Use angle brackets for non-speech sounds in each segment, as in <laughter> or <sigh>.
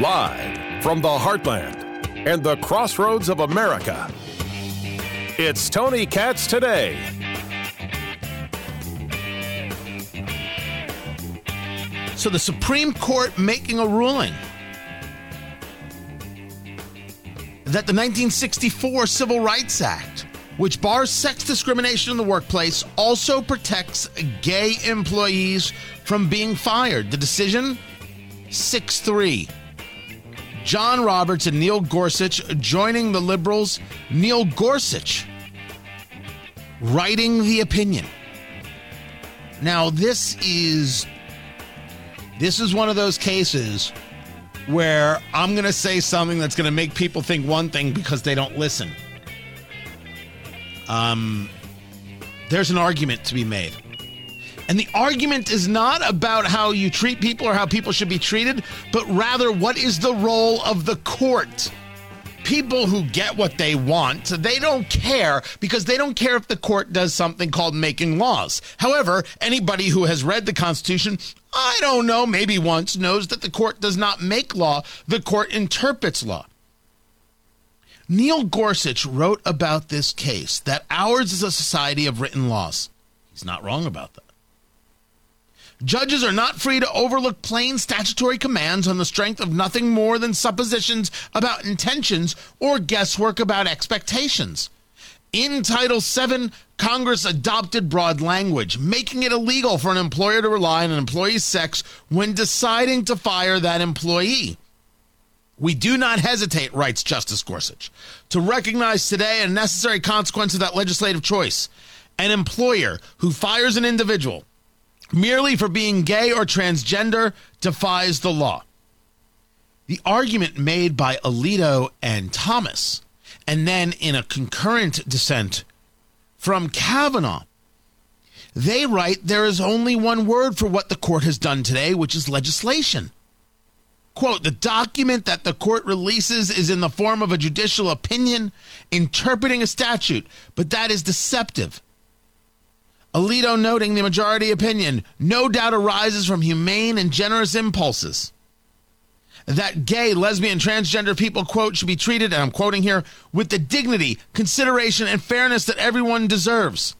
Live from the heartland and the crossroads of America, it's Tony Katz today. So the Supreme Court making a ruling that the 1964 Civil Rights Act, which bars sex discrimination in the workplace, also protects gay employees from being fired. The decision 6 3. John Roberts and Neil Gorsuch joining the liberals. Neil Gorsuch writing the opinion. Now, this is this is one of those cases where I'm going to say something that's going to make people think one thing because they don't listen. Um, there's an argument to be made. And the argument is not about how you treat people or how people should be treated, but rather what is the role of the court? People who get what they want, they don't care because they don't care if the court does something called making laws. However, anybody who has read the Constitution, I don't know, maybe once, knows that the court does not make law, the court interprets law. Neil Gorsuch wrote about this case that ours is a society of written laws. He's not wrong about that. Judges are not free to overlook plain statutory commands on the strength of nothing more than suppositions about intentions or guesswork about expectations. In Title VII, Congress adopted broad language, making it illegal for an employer to rely on an employee's sex when deciding to fire that employee. We do not hesitate, writes Justice Gorsuch, to recognize today a necessary consequence of that legislative choice. An employer who fires an individual merely for being gay or transgender defies the law. The argument made by Alito and Thomas, and then in a concurrent dissent from Kavanaugh, they write there is only one word for what the court has done today, which is legislation. Quote, the document that the court releases is in the form of a judicial opinion interpreting a statute, but that is deceptive. Alito noting the majority opinion no doubt arises from humane and generous impulses. That gay, lesbian, transgender people, quote, should be treated, and I'm quoting here, with the dignity, consideration, and fairness that everyone deserves.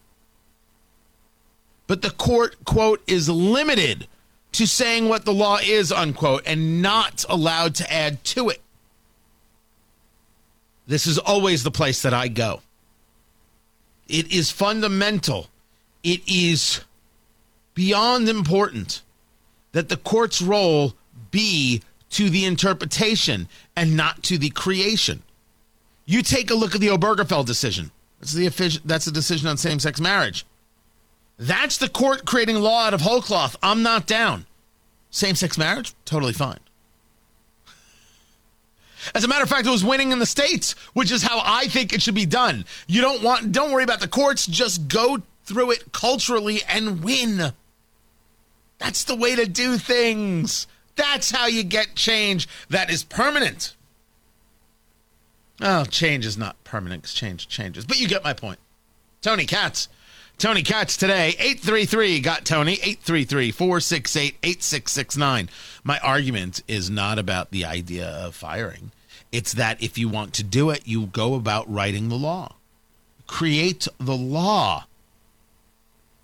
But the court, quote, is limited to saying what the law is, unquote, and not allowed to add to it. This is always the place that I go. It is fundamental it is beyond important that the court's role be to the interpretation and not to the creation. You take a look at the Obergefell decision. That's the that's a decision on same-sex marriage. That's the court creating law out of whole cloth. I'm not down. Same-sex marriage, totally fine. As a matter of fact, it was winning in the states, which is how I think it should be done. You don't want don't worry about the courts, just go through it culturally and win. That's the way to do things. That's how you get change that is permanent. Oh, change is not permanent because change changes. But you get my point. Tony Katz. Tony Katz today, 833 got Tony, 833 468 8669. My argument is not about the idea of firing. It's that if you want to do it, you go about writing the law. Create the law.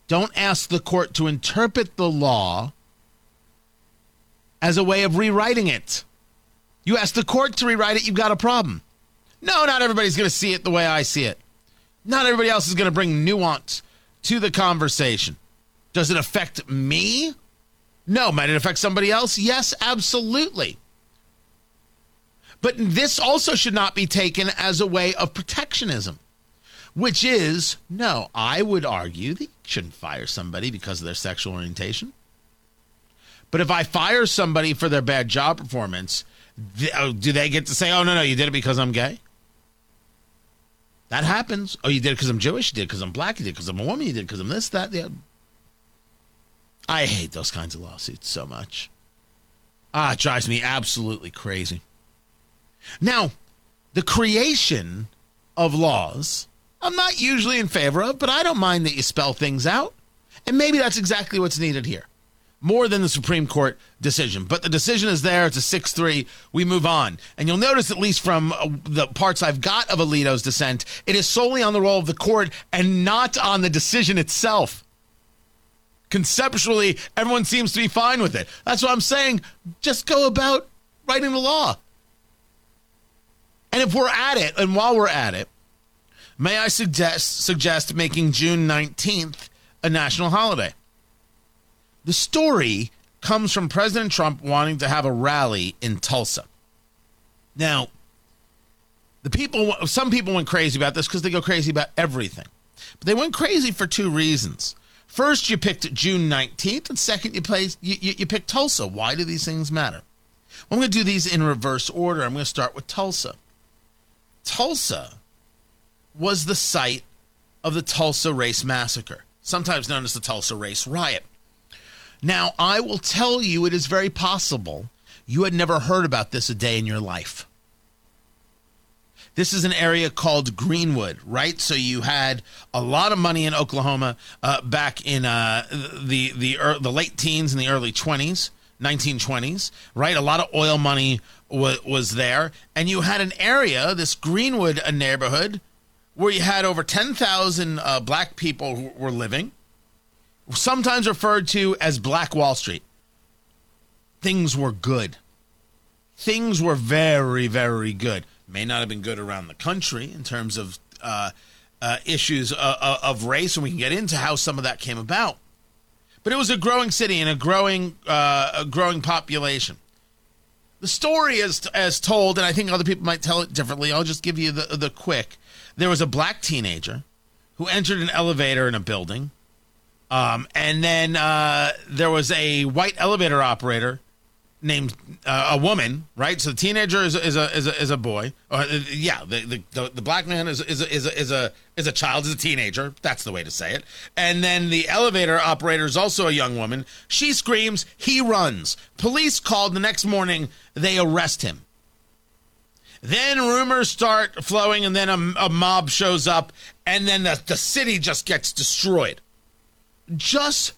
Don't ask the court to interpret the law as a way of rewriting it. You ask the court to rewrite it, you've got a problem. No, not everybody's going to see it the way I see it. Not everybody else is going to bring nuance to the conversation. Does it affect me? No. Might it affect somebody else? Yes, absolutely. But this also should not be taken as a way of protectionism which is no, I would argue that you shouldn't fire somebody because of their sexual orientation. But if I fire somebody for their bad job performance, oh, do they get to say, oh, no, no, you did it because I'm gay? That happens. Oh, you did it because I'm Jewish? You did it because I'm black? You did it because I'm a woman? You did it because I'm this, that, the other. I hate those kinds of lawsuits so much. Ah, it drives me absolutely crazy. Now, the creation of laws I'm not usually in favor of, but I don't mind that you spell things out. And maybe that's exactly what's needed here. more than the Supreme Court decision. But the decision is there. It's a 6 3. We move on. And you'll notice, at least from uh, the parts I've got of Alito's dissent, it is solely on the role of the court and not on the decision itself. Conceptually, everyone seems to be fine with it. That's what I'm saying. Just go about writing the law. And if we're at it, and while we're at it, may I suggest suggest making June 19th a national holiday? The story comes from President Trump wanting to have a rally in Tulsa. Now, the people some people went crazy about this because they go crazy about everything. But they went crazy for two reasons. First, you picked June 19th, and second, you, placed, you, you, you picked Tulsa. Why do these things matter? Well, I'm going to do these in reverse order. I'm going to start with Tulsa. Tulsa was the site of the Tulsa Race Massacre, sometimes known as the Tulsa Race Riot. Now, I will tell you, it is very possible you had never heard about this a day in your life. This is an area called Greenwood, right? So you had a lot of money in Oklahoma uh, back in uh, the the er, the late teens and the early twenties, 1920s, right? A lot of oil money was was there, and you had an area, this Greenwood neighborhood, where you had over 10,000 uh, black people who were living, sometimes referred to as Black Wall Street. Things were good. Things were very, very good may not have been good around the country in terms of uh, uh, issues of, uh, uh, of race, and we can get into how some of that came about. But it was a growing city and a growing, uh, a growing population. The story is as told, and I think other people might tell it differently. I'll just give you the the quick. There was a black teenager who entered an elevator in a building, um, and then uh, there was a white elevator operator named uh, a woman, right? So the teenager is, is a is a is a boy. Or, uh, yeah, the, the the black man is is a, is a, is a is a child, is a teenager. That's the way to say it. And then the elevator operator is also a young woman. She screams, he runs. Police called the next morning. They arrest him. Then rumors start flowing, and then a, a mob shows up, and then the, the city just gets destroyed. Just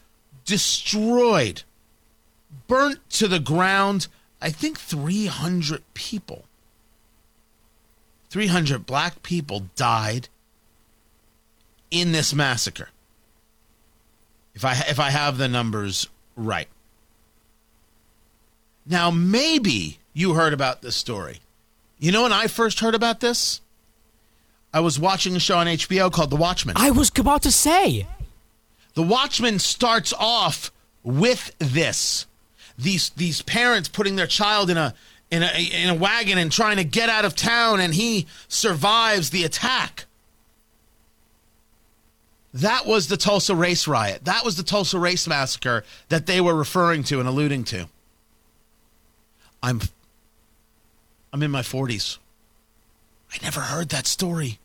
destroyed burnt to the ground, I think 300 people. 300 black people died in this massacre. If I if I have the numbers right. Now maybe you heard about this story. You know when I first heard about this? I was watching a show on HBO called The Watchmen. I was about to say. The Watchmen starts off with this these these parents putting their child in a in a in a wagon and trying to get out of town and he survives the attack. That was the Tulsa race riot. That was the Tulsa race massacre that they were referring to and alluding to. I'm I'm in my 40s. I never heard that story.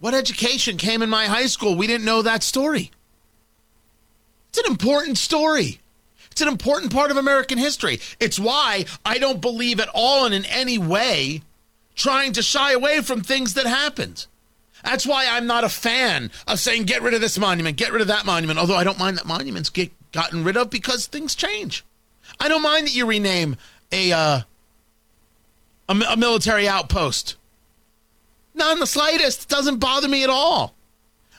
What education came in my high school? We didn't know that story. It's an important story. It's an important part of American history. It's why I don't believe at all and in any way trying to shy away from things that happened. That's why I'm not a fan of saying get rid of this monument, get rid of that monument. Although I don't mind that monuments get gotten rid of because things change. I don't mind that you rename a uh, a, a military outpost. Not in the slightest. It doesn't bother me at all.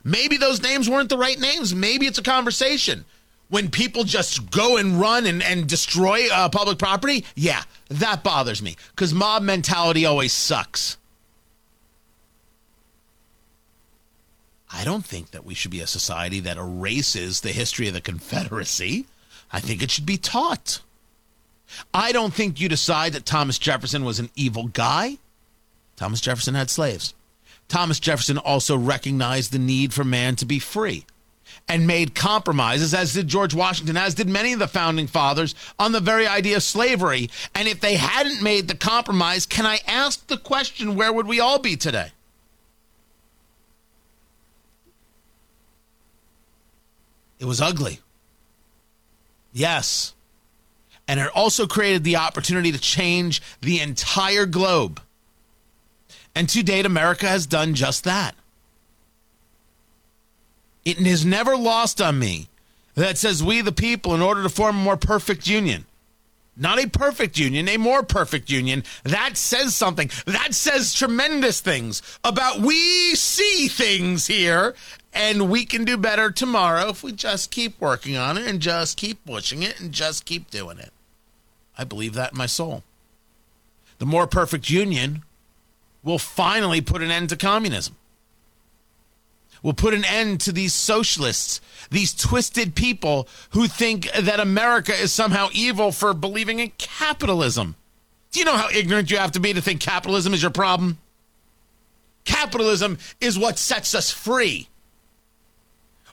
Maybe those names weren't the right names. Maybe it's a conversation when people just go and run and, and destroy uh, public property, yeah, that bothers me because mob mentality always sucks. I don't think that we should be a society that erases the history of the Confederacy. I think it should be taught. I don't think you decide that Thomas Jefferson was an evil guy. Thomas Jefferson had slaves. Thomas Jefferson also recognized the need for man to be free and made compromises, as did George Washington, as did many of the founding fathers, on the very idea of slavery. And if they hadn't made the compromise, can I ask the question where would we all be today? It was ugly. Yes. And it also created the opportunity to change the entire globe. And to date, America has done just that. It is never lost on me. that says, We the people, in order to form a more perfect union. Not a perfect union, a more perfect union. That says something. That says tremendous things about we see things here and we can do better tomorrow if we just keep working on it and just keep pushing it and just keep doing it. I believe that in my soul. The more perfect union will finally put an end to communism will put an end to these socialists, these twisted people who think that America is somehow evil for believing in capitalism. Do you know how ignorant you have to be to think capitalism is your problem? Capitalism is what sets us free.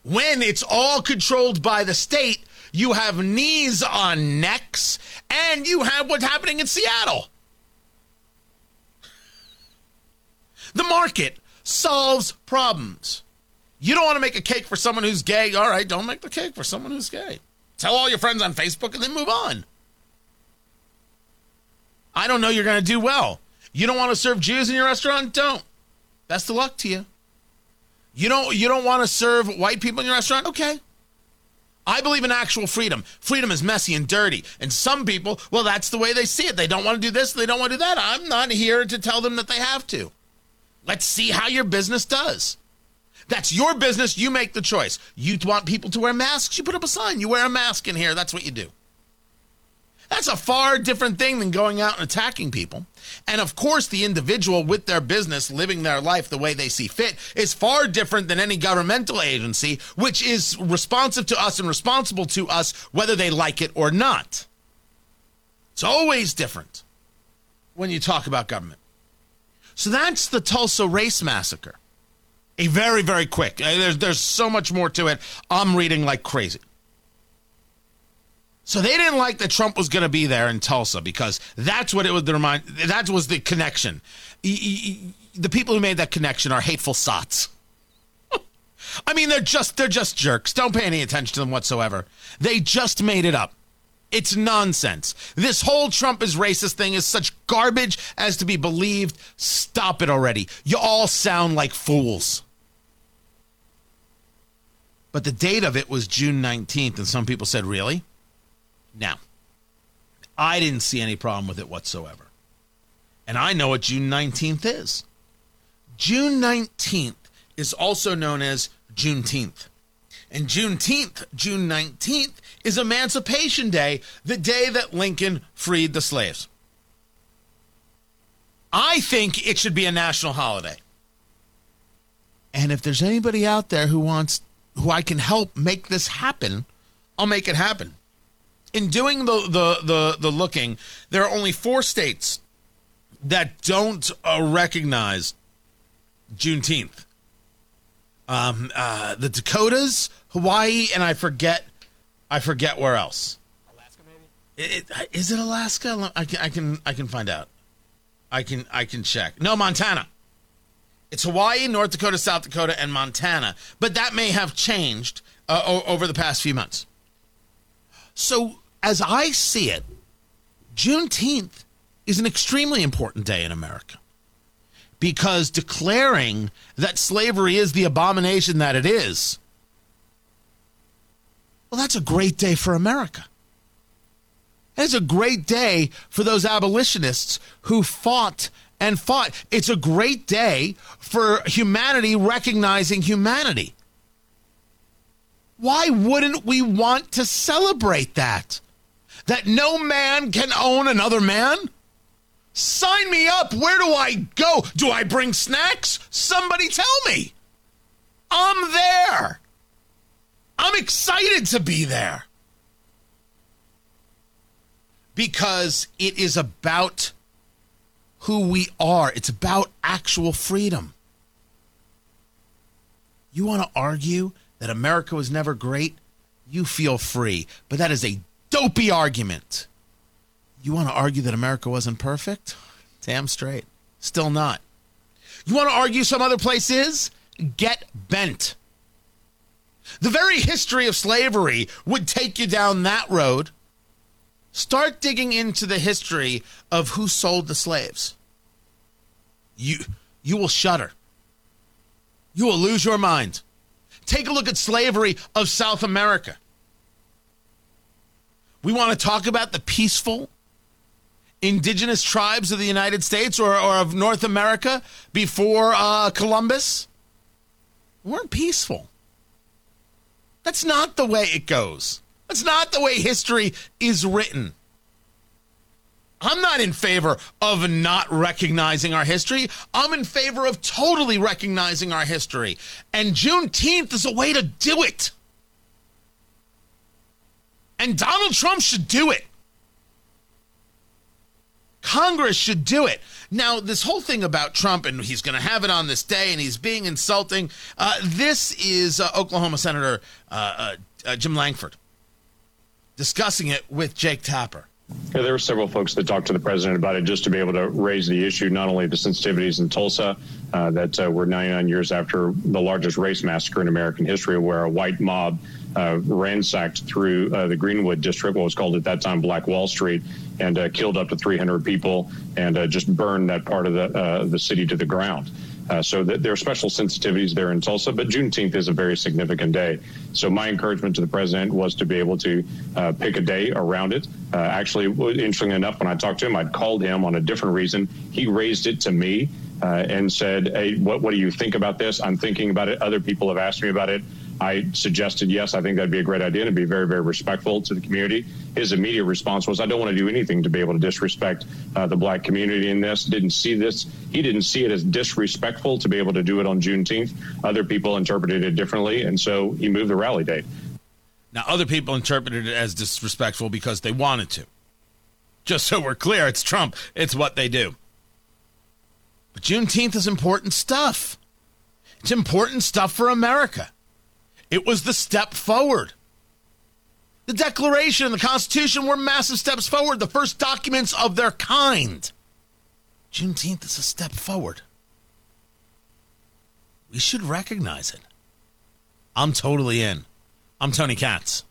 When it's all controlled by the state, you have knees on necks, and you have what's happening in Seattle. The market solves problems. You don't want to make a cake for someone who's gay. All right, don't make the cake for someone who's gay. Tell all your friends on Facebook and then move on. I don't know you're going to do well. You don't want to serve Jews in your restaurant? Don't. Best of luck to you. You don't you don't want to serve white people in your restaurant? Okay. I believe in actual freedom. Freedom is messy and dirty. And some people, well, that's the way they see it. They don't want to do this, they don't want to do that. I'm not here to tell them that they have to. Let's see how your business does. That's your business. You make the choice. You want people to wear masks? You put up a sign. You wear a mask in here. That's what you do. That's a far different thing than going out and attacking people. And of course, the individual with their business living their life the way they see fit is far different than any governmental agency, which is responsive to us and responsible to us whether they like it or not. It's always different when you talk about government. So that's the Tulsa race massacre. A very, very quick. Uh, there's, there's so much more to it. I'm reading like crazy. So they didn't like that Trump was going to be there in Tulsa because that's what it was. The remind that was the connection. The people who made that connection are hateful sots. <laughs> I mean, they're just they're just jerks. Don't pay any attention to them whatsoever. They just made it up. It's nonsense. This whole Trump is racist thing is such garbage as to be believed. Stop it already. You all sound like fools. But the date of it was June 19th, and some people said, really? Now, I didn't see any problem with it whatsoever. And I know what June 19th is. June 19th is also known as Juneteenth. And Juneteenth, June 19th, is Emancipation Day, the day that Lincoln freed the slaves. I think it should be a national holiday. And if there's anybody out there who wants who I can help make this happen, I'll make it happen. In doing the the the, the looking, there are only four states that don't uh, recognize Juneteenth. Um, uh, the Dakotas, Hawaii, and I forget, I forget where else. Alaska, maybe. It, it, is it Alaska? I can, I can, I can find out. I can, I can check. No, Montana. It's Hawaii, North Dakota, South Dakota, and Montana. But that may have changed uh, o- over the past few months. So, as I see it, Juneteenth is an extremely important day in America because declaring that slavery is the abomination that it is, well, that's a great day for America. It's a great day for those abolitionists who fought and fought. It's a great day for humanity recognizing humanity. Why wouldn't we want to celebrate that? That no man can own another man? Sign me up. Where do I go? Do I bring snacks? Somebody tell me. I'm there. I'm excited to be there. Because it is about who we are. It's about actual freedom. You want to argue that America was never great? You feel free. But that is a dopey argument. You want to argue that America wasn't perfect? Damn straight. Still not. You want to argue some other place is? Get bent. The very history of slavery would take you down that road. Start digging into the history of who sold the slaves. You you will shudder. You will lose your mind. Take a look at slavery of South America. We want to talk about the peaceful indigenous tribes of the United States or, or of North America before uh, Columbus. We weren't peaceful. That's not the way it goes. That's not the way history is written. I'm not in favor of not recognizing our history. I'm in favor of totally recognizing our history. And Juneteenth is a way to do it. And Donald Trump should do it. Congress should do it. Now, this whole thing about Trump and he's going to have it on this day and he's being insulting. Uh, this is uh, Oklahoma Senator uh, uh, Jim Lankford discussing it with Jake Tapper. Yeah, there were several folks that talked to the president about it just to be able to raise the issue, not only the sensitivities in Tulsa uh, that uh, were 99 years after the largest race massacre in American history, where a white mob uh, ransacked through uh, the Greenwood district, what was called at that time Black Wall Street, and uh, killed up to 300 people and uh, just burned that part of the the city to the ground. Uh, so th- there are special sensitivities there in Tulsa, but Juneteenth is a very significant day. So my encouragement to the president was to be able to uh, pick a day around it. Uh, actually, interestingly enough, when I talked to him, I'd called him on a different reason. He raised it to me uh, and said, "Hey, what, what do you think about this? I'm thinking about it. Other people have asked me about it." I suggested, yes, I think that'd be a great idea to be very, very respectful to the community. His immediate response was, I don't want to do anything to be able to disrespect uh, the black community in this. Didn't see this. He didn't see it as disrespectful to be able to do it on Juneteenth. Other people interpreted it differently, and so he moved the rally date. Now, other people interpreted it as disrespectful because they wanted to. Just so we're clear, it's Trump. It's what they do. But Juneteenth is important stuff. It's important stuff for America. It was the step forward. The Declaration and the Constitution were massive steps forward, the first documents of their kind. Juneteenth is a step forward. We should recognize it. I'm totally in. I'm Tony Katz.